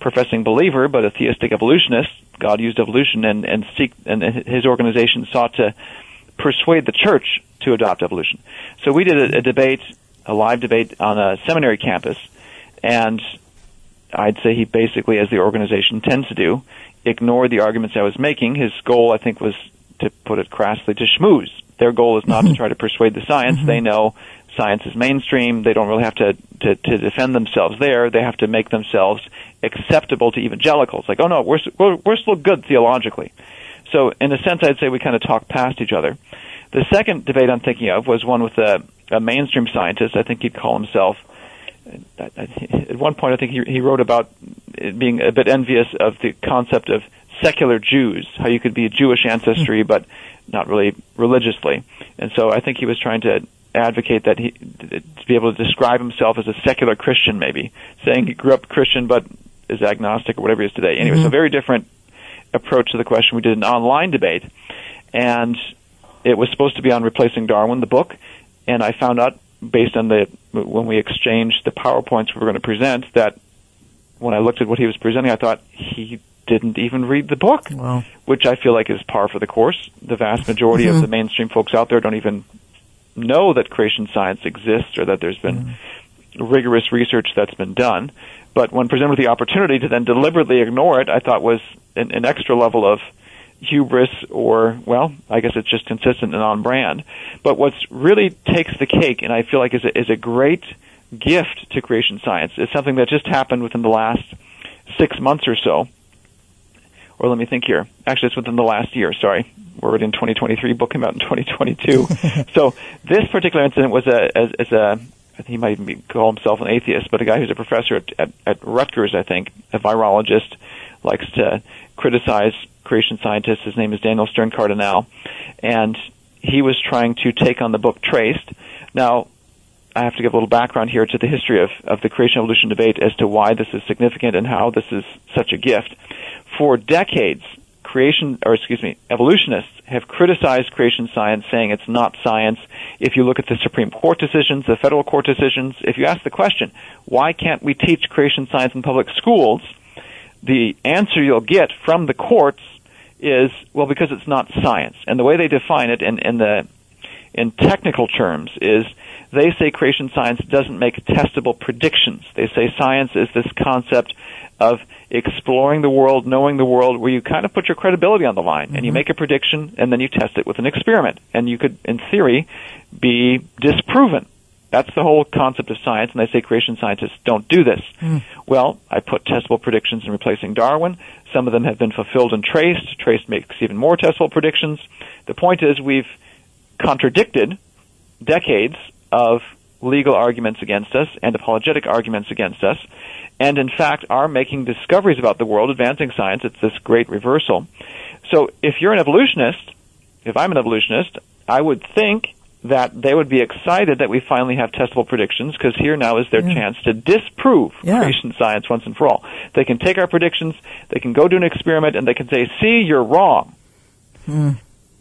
Professing believer, but a theistic evolutionist, God used evolution, and and seek and his organization sought to persuade the church to adopt evolution. So we did a, a debate, a live debate on a seminary campus, and I'd say he basically, as the organization tends to do, ignored the arguments I was making. His goal, I think, was to put it crassly, to schmooze. Their goal is not to mm-hmm. try to persuade the science. They mm-hmm. know science is mainstream. They don't really have to, to, to defend themselves there. They have to make themselves acceptable to evangelicals. Like, oh no, we're, we're, we're still good theologically. So in a sense, I'd say we kind of talk past each other. The second debate I'm thinking of was one with a, a mainstream scientist. I think he'd call himself. At one point, I think he, he wrote about being a bit envious of the concept of secular Jews, how you could be a Jewish ancestry hmm. but not really religiously. And so I think he was trying to advocate that he to be able to describe himself as a secular Christian, maybe saying he grew up Christian but is agnostic or whatever he is today. Anyway, so mm-hmm. very different approach to the question. We did an online debate, and it was supposed to be on replacing Darwin, the book, and I found out based on the when we exchanged the powerpoints we were going to present that when I looked at what he was presenting, I thought he didn't even read the book, Wow. which I feel like is par for the course. The vast majority of mm-hmm. the mainstream folks out there don't even know that creation science exists or that there's been mm. rigorous research that's been done. But when presented with the opportunity to then deliberately ignore it, I thought was an, an extra level of hubris or, well, I guess it's just consistent and on brand. But what's really takes the cake and I feel like is a, is a great gift to creation science is something that just happened within the last six months or so. Or let me think here. Actually, it's within the last year. Sorry, we're in 2023. Book came out in 2022. so this particular incident was a as, as a I think he might even be, call himself an atheist, but a guy who's a professor at, at, at Rutgers, I think, a virologist, likes to criticize creation scientists. His name is Daniel Stern Cardinale, and he was trying to take on the book Traced. Now, I have to give a little background here to the history of, of the creation evolution debate as to why this is significant and how this is such a gift. For decades, creation, or excuse me, evolutionists have criticized creation science, saying it's not science. If you look at the Supreme Court decisions, the federal court decisions, if you ask the question, why can't we teach creation science in public schools? The answer you'll get from the courts is, well, because it's not science. And the way they define it in, in the, in technical terms is they say creation science doesn't make testable predictions. They say science is this concept of exploring the world, knowing the world, where you kind of put your credibility on the line and you mm-hmm. make a prediction and then you test it with an experiment. And you could, in theory, be disproven. That's the whole concept of science, and they say creation scientists don't do this. Hmm. Well, I put testable predictions in replacing Darwin. Some of them have been fulfilled and traced. Traced makes even more testable predictions. The point is we've contradicted decades of legal arguments against us and apologetic arguments against us, and in fact are making discoveries about the world, advancing science. It's this great reversal. So if you're an evolutionist, if I'm an evolutionist, I would think that they would be excited that we finally have testable predictions because here now is their Yeah. chance to disprove Yeah. creation science once and for all. They can take our predictions, they can go do an experiment, and they can say, see, you're wrong. Mm.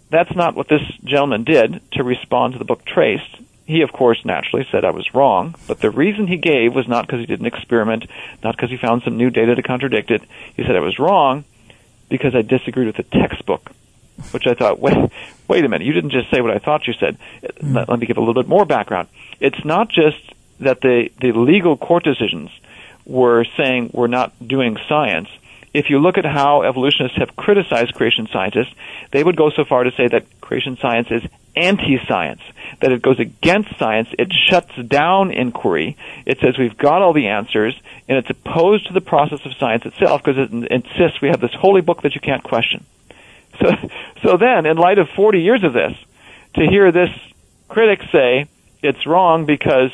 That's not what this gentleman did to respond to the book Traced. He, of course, naturally said I was wrong, but the reason he gave was not because he did an experiment, not because he found some new data to contradict it. He said I was wrong because I disagreed with the textbook, which I thought, wait, wait a minute, you didn't just say what I thought you said. Hmm. Let, let me give a little bit more background. It's not just that the, the legal court decisions were saying we're not doing science. If you look at how evolutionists have criticized creation scientists, they would go so far to say that creation science is anti-science, that it goes against science, it shuts down inquiry, it says we've got all the answers, and it's opposed to the process of science itself because it insists we have this holy book that you can't question. So, so then, in light of 40 years of this, to hear this critic say it's wrong because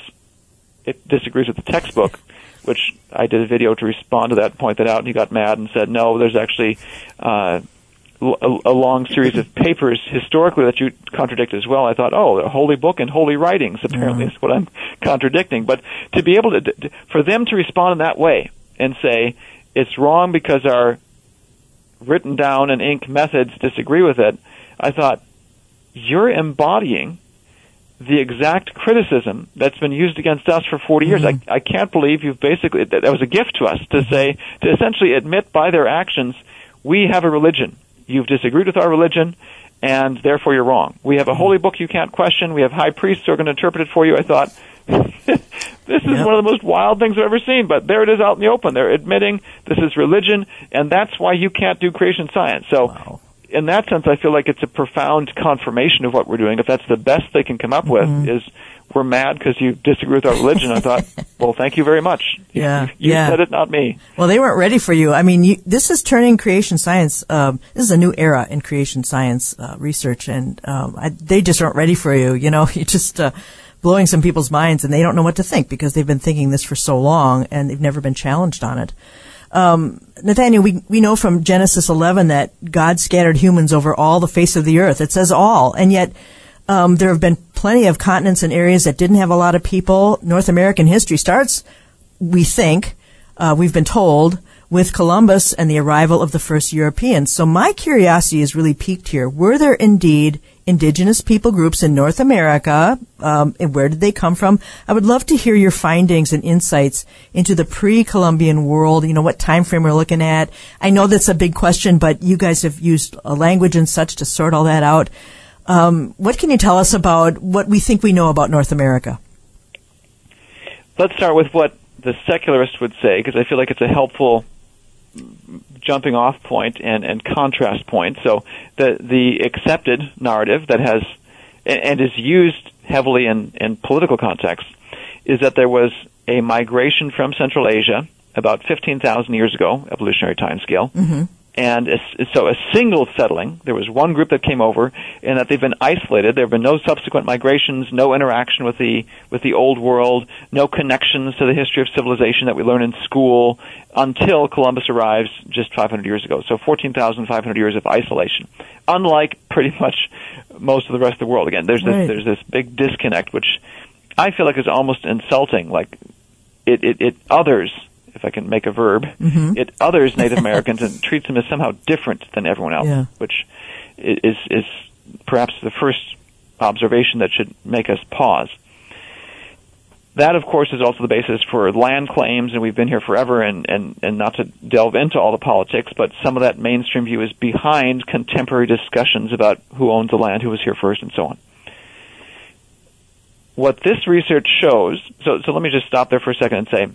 it disagrees with the textbook, which I did a video to respond to that, point that out, and he got mad and said, no, there's actually uh, a, a long series of papers historically that you contradict as well. I thought, oh, a holy book and holy writings apparently is what I'm contradicting. But to be able to, for them to respond in that way and say it's wrong because our written down and ink methods disagree with it, I thought you're embodying the exact criticism that's been used against us for 40 years. Mm-hmm. I, I can't believe you've basically, that, that was a gift to us to mm-hmm. say, to essentially admit by their actions, we have a religion. You've disagreed with our religion, and therefore you're wrong. We have a mm-hmm. holy book you can't question. We have high priests who are going to interpret it for you. I thought, this is Yep. one of the most wild things I've ever seen, but there it is out in the open. They're admitting this is religion, and that's why you can't do creation science. So, Wow. in that sense, I feel like it's a profound confirmation of what we're doing. If that's the best they can come up with, is we're mad because you disagree with our religion. I thought, well, thank you very much. Yeah, you yeah. said it, not me. Well, they weren't ready for you. I mean, you, this is turning creation science. Um, this is a new era in creation science uh, research, and um, I, they just aren't ready for you. You know, you just uh, blowing some people's minds, and they don't know what to think because they've been thinking this for so long, and they've never been challenged on it. Um, Nathaniel, we we know from Genesis 11 that God scattered humans over all the face of the earth. It says all, and yet. Um, there have been plenty of continents and areas that didn't have a lot of people. North American history starts we think, uh, we've been told, with Columbus and the arrival of the first Europeans. So my curiosity is really piqued here. Were there indeed indigenous people groups in North America? Um, and where did they come from? I would love to hear your findings and insights into the pre-Columbian world. You know, what time frame we're looking at. I know that's a big question, but you guys have used a language and such to sort all that out. Um, what can you tell us about what we think we know about North America? Let's start with what the secularist would say, because I feel like it's a helpful jumping off point and, and contrast point. So the the accepted narrative that has and is used heavily in, in political context is that there was a migration from Central Asia about 15,000 years ago, evolutionary timescale, mm-hmm. And so a single settling. There was one group that came over, and that they've been isolated. There have been no subsequent migrations, no interaction with the with the old world, no connections to the history of civilization that we learn in school until Columbus arrives just 500 years ago. So 14,500 years of isolation. Unlike pretty much most of the rest of the world. Again, there's this, Right. there's this big disconnect, which I feel like is almost insulting. Like it, it, it others, if I can make a verb, mm-hmm. it others Native Americans and treats them as somehow different than everyone else, Yeah. which is is perhaps the first observation that should make us pause. That, of course, is also the basis for land claims, and we've been here forever, and, and, and not to delve into all the politics, but some of that mainstream view is behind contemporary discussions about who owns the land, who was here first, and so on what this research shows, so, so let me just stop there for a second and say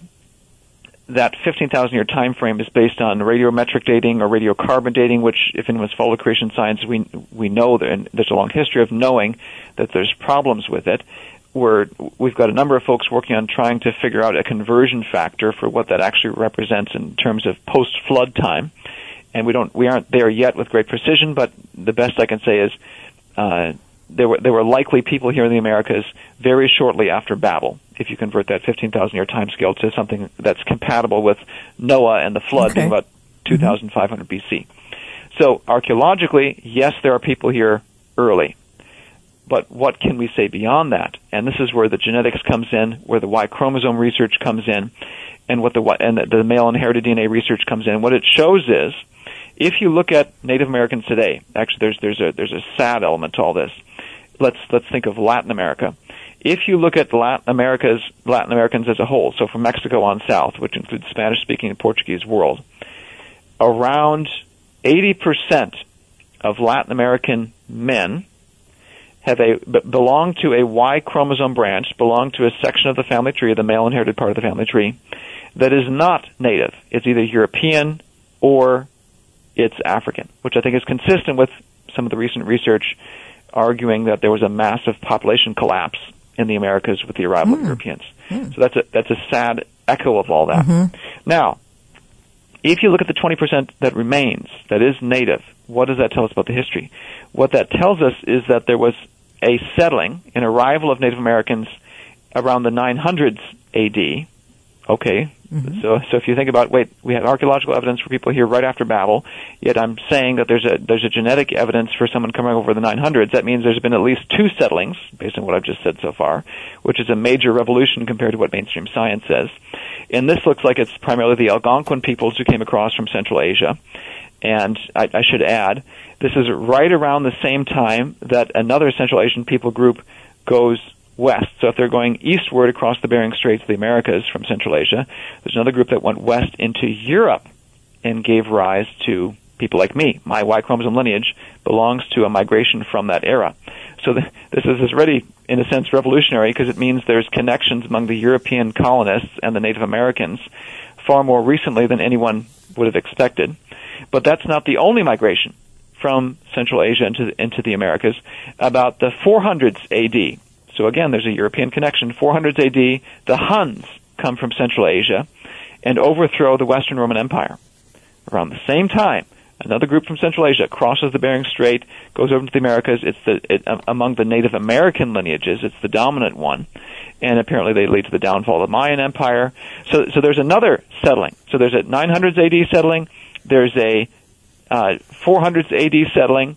that 15,000 year time frame is based on radiometric dating or radiocarbon dating, which, if anyone's followed creation science, we, we know that, and there's a long history of knowing that there's problems with it. We're, we've got a number of folks working on trying to figure out a conversion factor for what that actually represents in terms of post flood time. And we don't, we aren't there yet with great precision, but the best I can say is, uh, there were there were likely people here in the Americas very shortly after Babel. If you convert that 15,000 year time scale to something that's compatible with Noah and the flood Okay. being about mm-hmm. 2,500 BC. So archaeologically, yes, there are people here early. But what can we say beyond that? And this is where the genetics comes in, where the Y chromosome research comes in, and what the Y- and the male inherited DNA research comes in. What it shows is, if you look at Native Americans today, actually there's there's a there's a sad element to all this. Let's let's think of Latin America. If you look at Latin America's Latin Americans as a whole, so from Mexico on south, which includes Spanish speaking and Portuguese world, around 80% of Latin American men have a belong to a Y chromosome branch, belong to a section of the family tree, the male inherited part of the family tree, that is not native. It's either European or it's African, which I think is consistent with some of the recent research arguing that there was a massive population collapse in the Americas with the arrival of hmm. Europeans. Hmm. So that's a that's a sad echo of all that. Mm-hmm. Now, if you look at the 20% that remains, that is native, what does that tell us about the history? What that tells us is that there was a settling, an arrival of Native Americans around the 900s AD. Okay, Mm-hmm. so so if you think about, wait, we have archaeological evidence for people here right after Babel, yet I'm saying that there's a there's a genetic evidence for someone coming over the 900s. That means there's been at least two settlings, based on what I've just said so far, which is a major revolution compared to what mainstream science says. And this looks like it's primarily the Algonquin peoples who came across from Central Asia. And I, I should add, this is right around the same time that another Central Asian people group goes west. So if they're going eastward across the Bering Straits of the Americas from Central Asia, there's another group that went west into Europe and gave rise to people like me. My Y chromosome lineage belongs to a migration from that era. So th- this is already, in a sense, revolutionary because it means there's connections among the European colonists and the Native Americans far more recently than anyone would have expected. But that's not the only migration from Central Asia into, into the Americas. About the 400s AD, so again, there's a European connection. 400s AD, the Huns come from Central Asia and overthrow the Western Roman Empire. Around the same time, another group from Central Asia crosses the Bering Strait, goes over to the Americas. It's the it, um, among the Native American lineages, it's the dominant one, and apparently they lead to the downfall of the Mayan Empire. So, so there's another settling. So there's a 900s AD settling. There's a uh, 400s AD settling.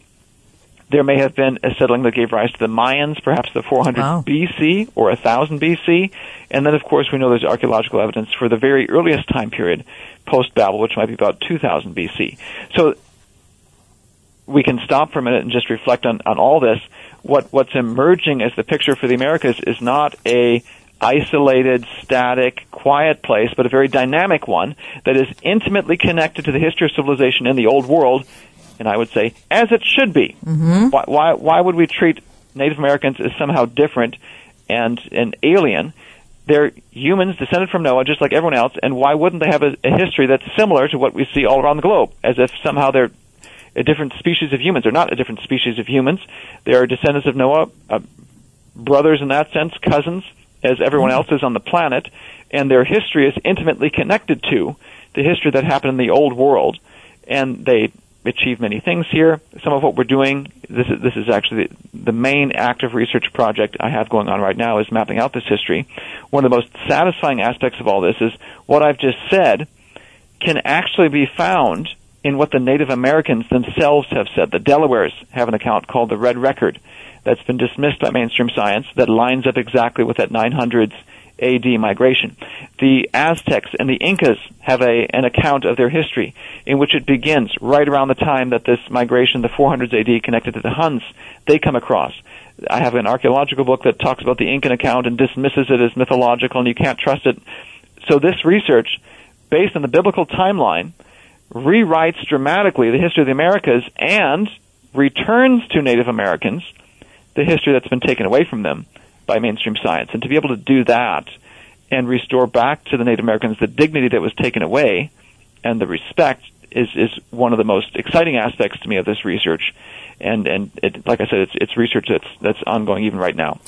There may have been a settling that gave rise to the Mayans, perhaps the 400 Wow. BC or 1000 BC. And then, of course, we know there's archaeological evidence for the very earliest time period, post Babel, which might be about 2000 BC. So we can stop for a minute and just reflect on, on all this. What, what's emerging as the picture for the Americas is not a isolated, static, quiet place, but a very dynamic one that is intimately connected to the history of civilization in the old world, and I would say, as it should be. Mm-hmm. Why, why, why would we treat Native Americans as somehow different and an alien? They're humans descended from Noah, just like everyone else, and why wouldn't they have a, a history that's similar to what we see all around the globe, as if somehow they're a different species of humans. They're not a different species of humans. They are descendants of Noah, uh, brothers in that sense, cousins, as everyone else is on the planet, and their history is intimately connected to the history that happened in the old world. And they achieve many things here. Some of what we're doing, this is, this is actually the, the main active research project I have going on right now is mapping out this history. One of the most satisfying aspects of all this is what I've just said can actually be found in what the Native Americans themselves have said. The Delawares have an account called the Red Record that's been dismissed by mainstream science that lines up exactly with that 900s AD migration. The Aztecs and the Incas have a, an account of their history in which it begins right around the time that this migration, the 400s AD, connected to the Huns, they come across. I have an archaeological book that talks about the Incan account and dismisses it as mythological and you can't trust it. So this research, based on the biblical timeline, rewrites dramatically the history of the Americas and returns to Native Americans the history that's been taken away from them by mainstream science. And to be able to do that and restore back to the Native Americans the dignity that was taken away and the respect is, is one of the most exciting aspects to me of this research. And, and it, like I said, it's, it's research that's, that's ongoing even right now.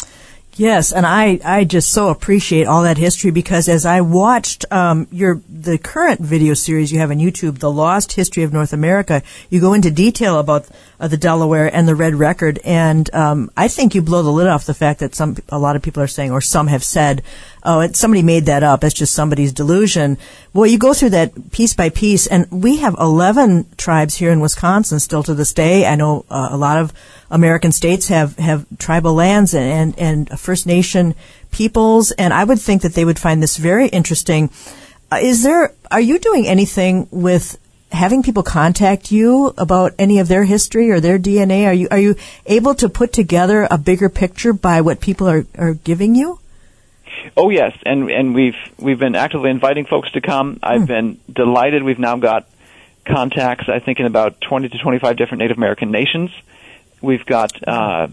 Yes, and I, I just so appreciate all that history because as I watched um, your the current video series you have on YouTube, The Lost History of North America, you go into detail about uh, the Delaware and the Red Record, and um, I think you blow the lid off the fact that some a lot of people are saying, or some have said, oh, it, somebody made that up. It's just somebody's delusion. Well, you go through that piece by piece, and we have 11 tribes here in Wisconsin still to this day. I know uh, a lot of American states have, have tribal lands and, and, and First Nation peoples, and I would think that they would find this very interesting. Uh, is there, are you doing anything with having people contact you about any of their history or their DNA? Are you, are you able to put together a bigger picture by what people are, are giving you? Oh yes, and and we've we've been actively inviting folks to come. I've hmm. been delighted. We've now got contacts, I think, in about 20 to 25 different Native American nations. We've got uh,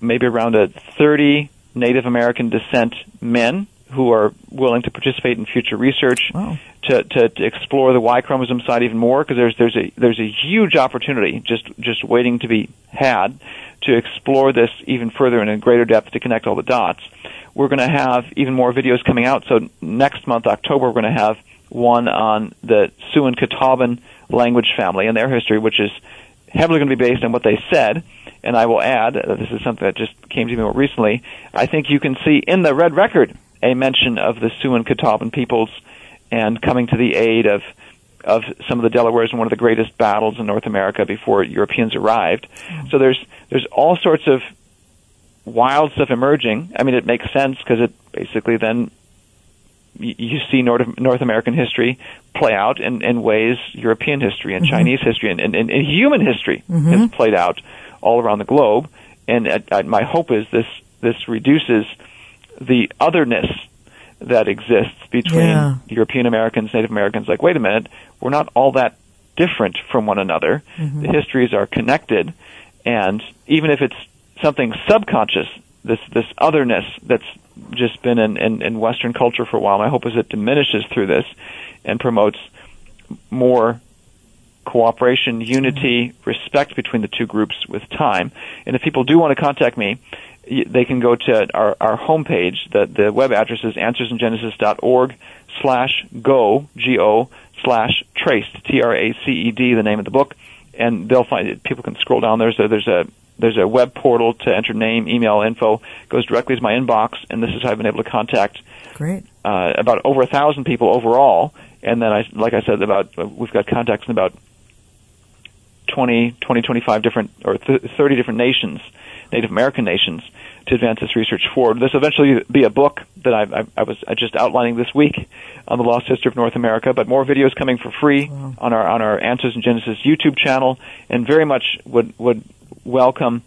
maybe around a 30 Native American descent men who are willing to participate in future research wow. to, to, to explore the Y chromosome side even more because there's there's a there's a huge opportunity just just waiting to be had to explore this even further and in greater depth to connect all the dots. We're going to have even more videos coming out. So next month, October, we're going to have one on the Siouan Catawban language family and their history, which is heavily going to be based on what they said. And I will add, uh, this is something that just came to me more recently. I think you can see in the Red Record a mention of the Siouan Catawban peoples and coming to the aid of of some of the Delawares in one of the greatest battles in North America before Europeans arrived. Mm-hmm. So there's there's all sorts of wild stuff emerging. I mean, it makes sense because it basically then you see North, North American history play out in, in ways European history and mm-hmm. Chinese history and, and, and, human history mm-hmm. has played out all around the globe. And my hope is this this reduces the otherness that exists between yeah. European Americans, Native Americans. Like, wait a minute, we're not all that different from one another. Mm-hmm. The histories are connected, and even if it's something subconscious, this this otherness that's just been in, in, in Western culture for a while. My hope is it diminishes through this and promotes more cooperation, unity, respect between the two groups with time. And if people do want to contact me, they can go to our, our homepage. The, the web address is answersingenesis.org slash go, G-O, slash traced, T-R-A-C-E-D, the name of the book. And they'll find it. People can scroll down. There's a, there's a there's a web portal to enter name, email, info. Goes directly to my inbox, and this is how I've been able to contact Great. Uh, about over a thousand people overall. And then, I, like I said, about we've got contacts in about 20, 20, 25 different or th- 30 different nations, Native American nations, to advance this research forward. This will eventually be a book that I, I, I was just outlining this week on the lost history of North America. But more videos coming for free wow. on our on our Answers in Genesis YouTube channel, and very much would would welcome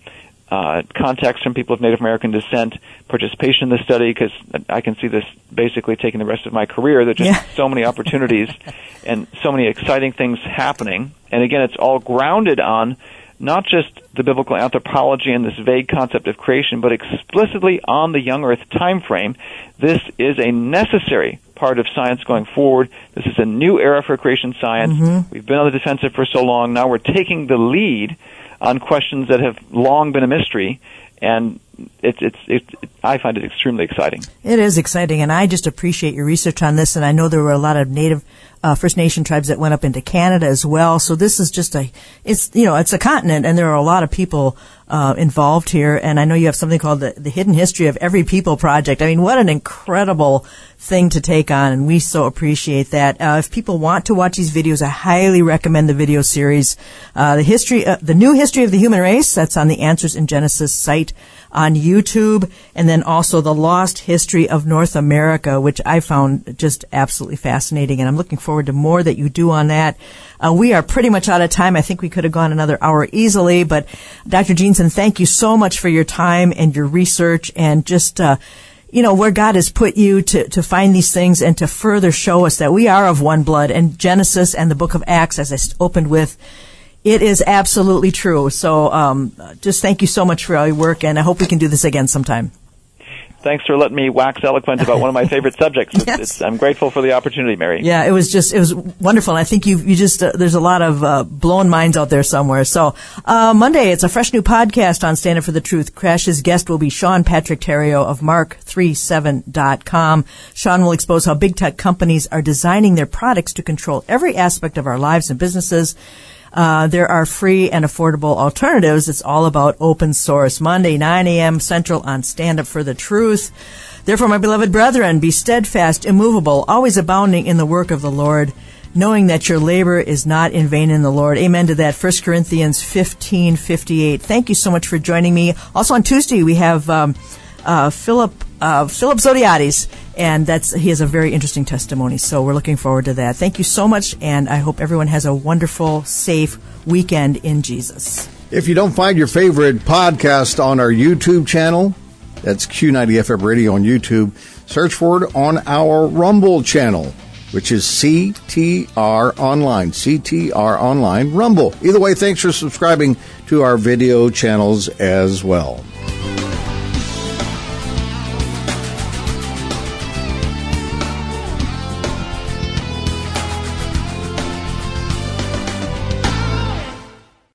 uh, contacts from people of Native American descent, participation in the study, because I can see this basically taking the rest of my career. There's just yeah. so many opportunities and so many exciting things happening. And again, it's all grounded on not just the biblical anthropology and this vague concept of creation, but explicitly on the young earth time frame. This is a necessary part of science going forward. This is a new era for creation science. Mm-hmm. We've been on the defensive for so long. Now we're taking the lead on questions that have long been a mystery, and it's it's it's I find it extremely exciting. It is exciting, and I just appreciate your research on this. And I know there were a lot of Native uh, First Nation tribes that went up into Canada as well. So this is just a it's you know it's a continent, and there are a lot of people uh, involved here. And I know you have something called the, the Hidden History of Every People Project. I mean, what an incredible thing to take on, and we so appreciate that. Uh, if people want to watch these videos, I highly recommend the video series, uh, the history, uh, the new history of the human race. That's on the Answers in Genesis site on YouTube, and then also the lost history of North America, which I found just absolutely fascinating. And I'm looking forward to more that you do on that. Uh, we are pretty much out of time. I think we could have gone another hour easily, but Dr. Jeanson, thank you so much for your time and your research and just, uh, you know, where God has put you to, to find these things and to further show us that we are of one blood. And Genesis and the book of Acts, as I opened with, it is absolutely true. So um, just thank you so much for all your work, and I hope we can do this again sometime. thanks for letting me wax eloquent about one of my favorite subjects. It's, Yes. it's, I'm grateful for the opportunity, Mary. Yeah, it was just it was wonderful. And I think you you just uh, there's a lot of uh, blown minds out there somewhere. So uh, Monday, it's a fresh new podcast on Stand Up for the Truth. Crash's guest will be Sean Patrick Tario of Mark37.com. Sean will expose how big tech companies are designing their products to control every aspect of our lives and businesses. Uh, there are free and affordable alternatives. It's all about open source. Monday, 9 a.m. Central on Stand Up for the Truth. Therefore, my beloved brethren, be steadfast, immovable, always abounding in the work of the Lord, knowing that your labor is not in vain in the Lord. Amen to that. 1 Corinthians 15, 58. Thank you so much for joining me. Also on Tuesday, we have, um, uh, Philip, uh, Philip Zodhiates, and that's, he has a very interesting testimony. So we're looking forward to that. Thank you so much, and I hope everyone has a wonderful, safe weekend in Jesus. If you don't find your favorite podcast on our YouTube channel, that's Q90FM Radio on YouTube, search for it on our Rumble channel, which is CTR Online. CTR Online Rumble. Either way, thanks for subscribing to our video channels as well.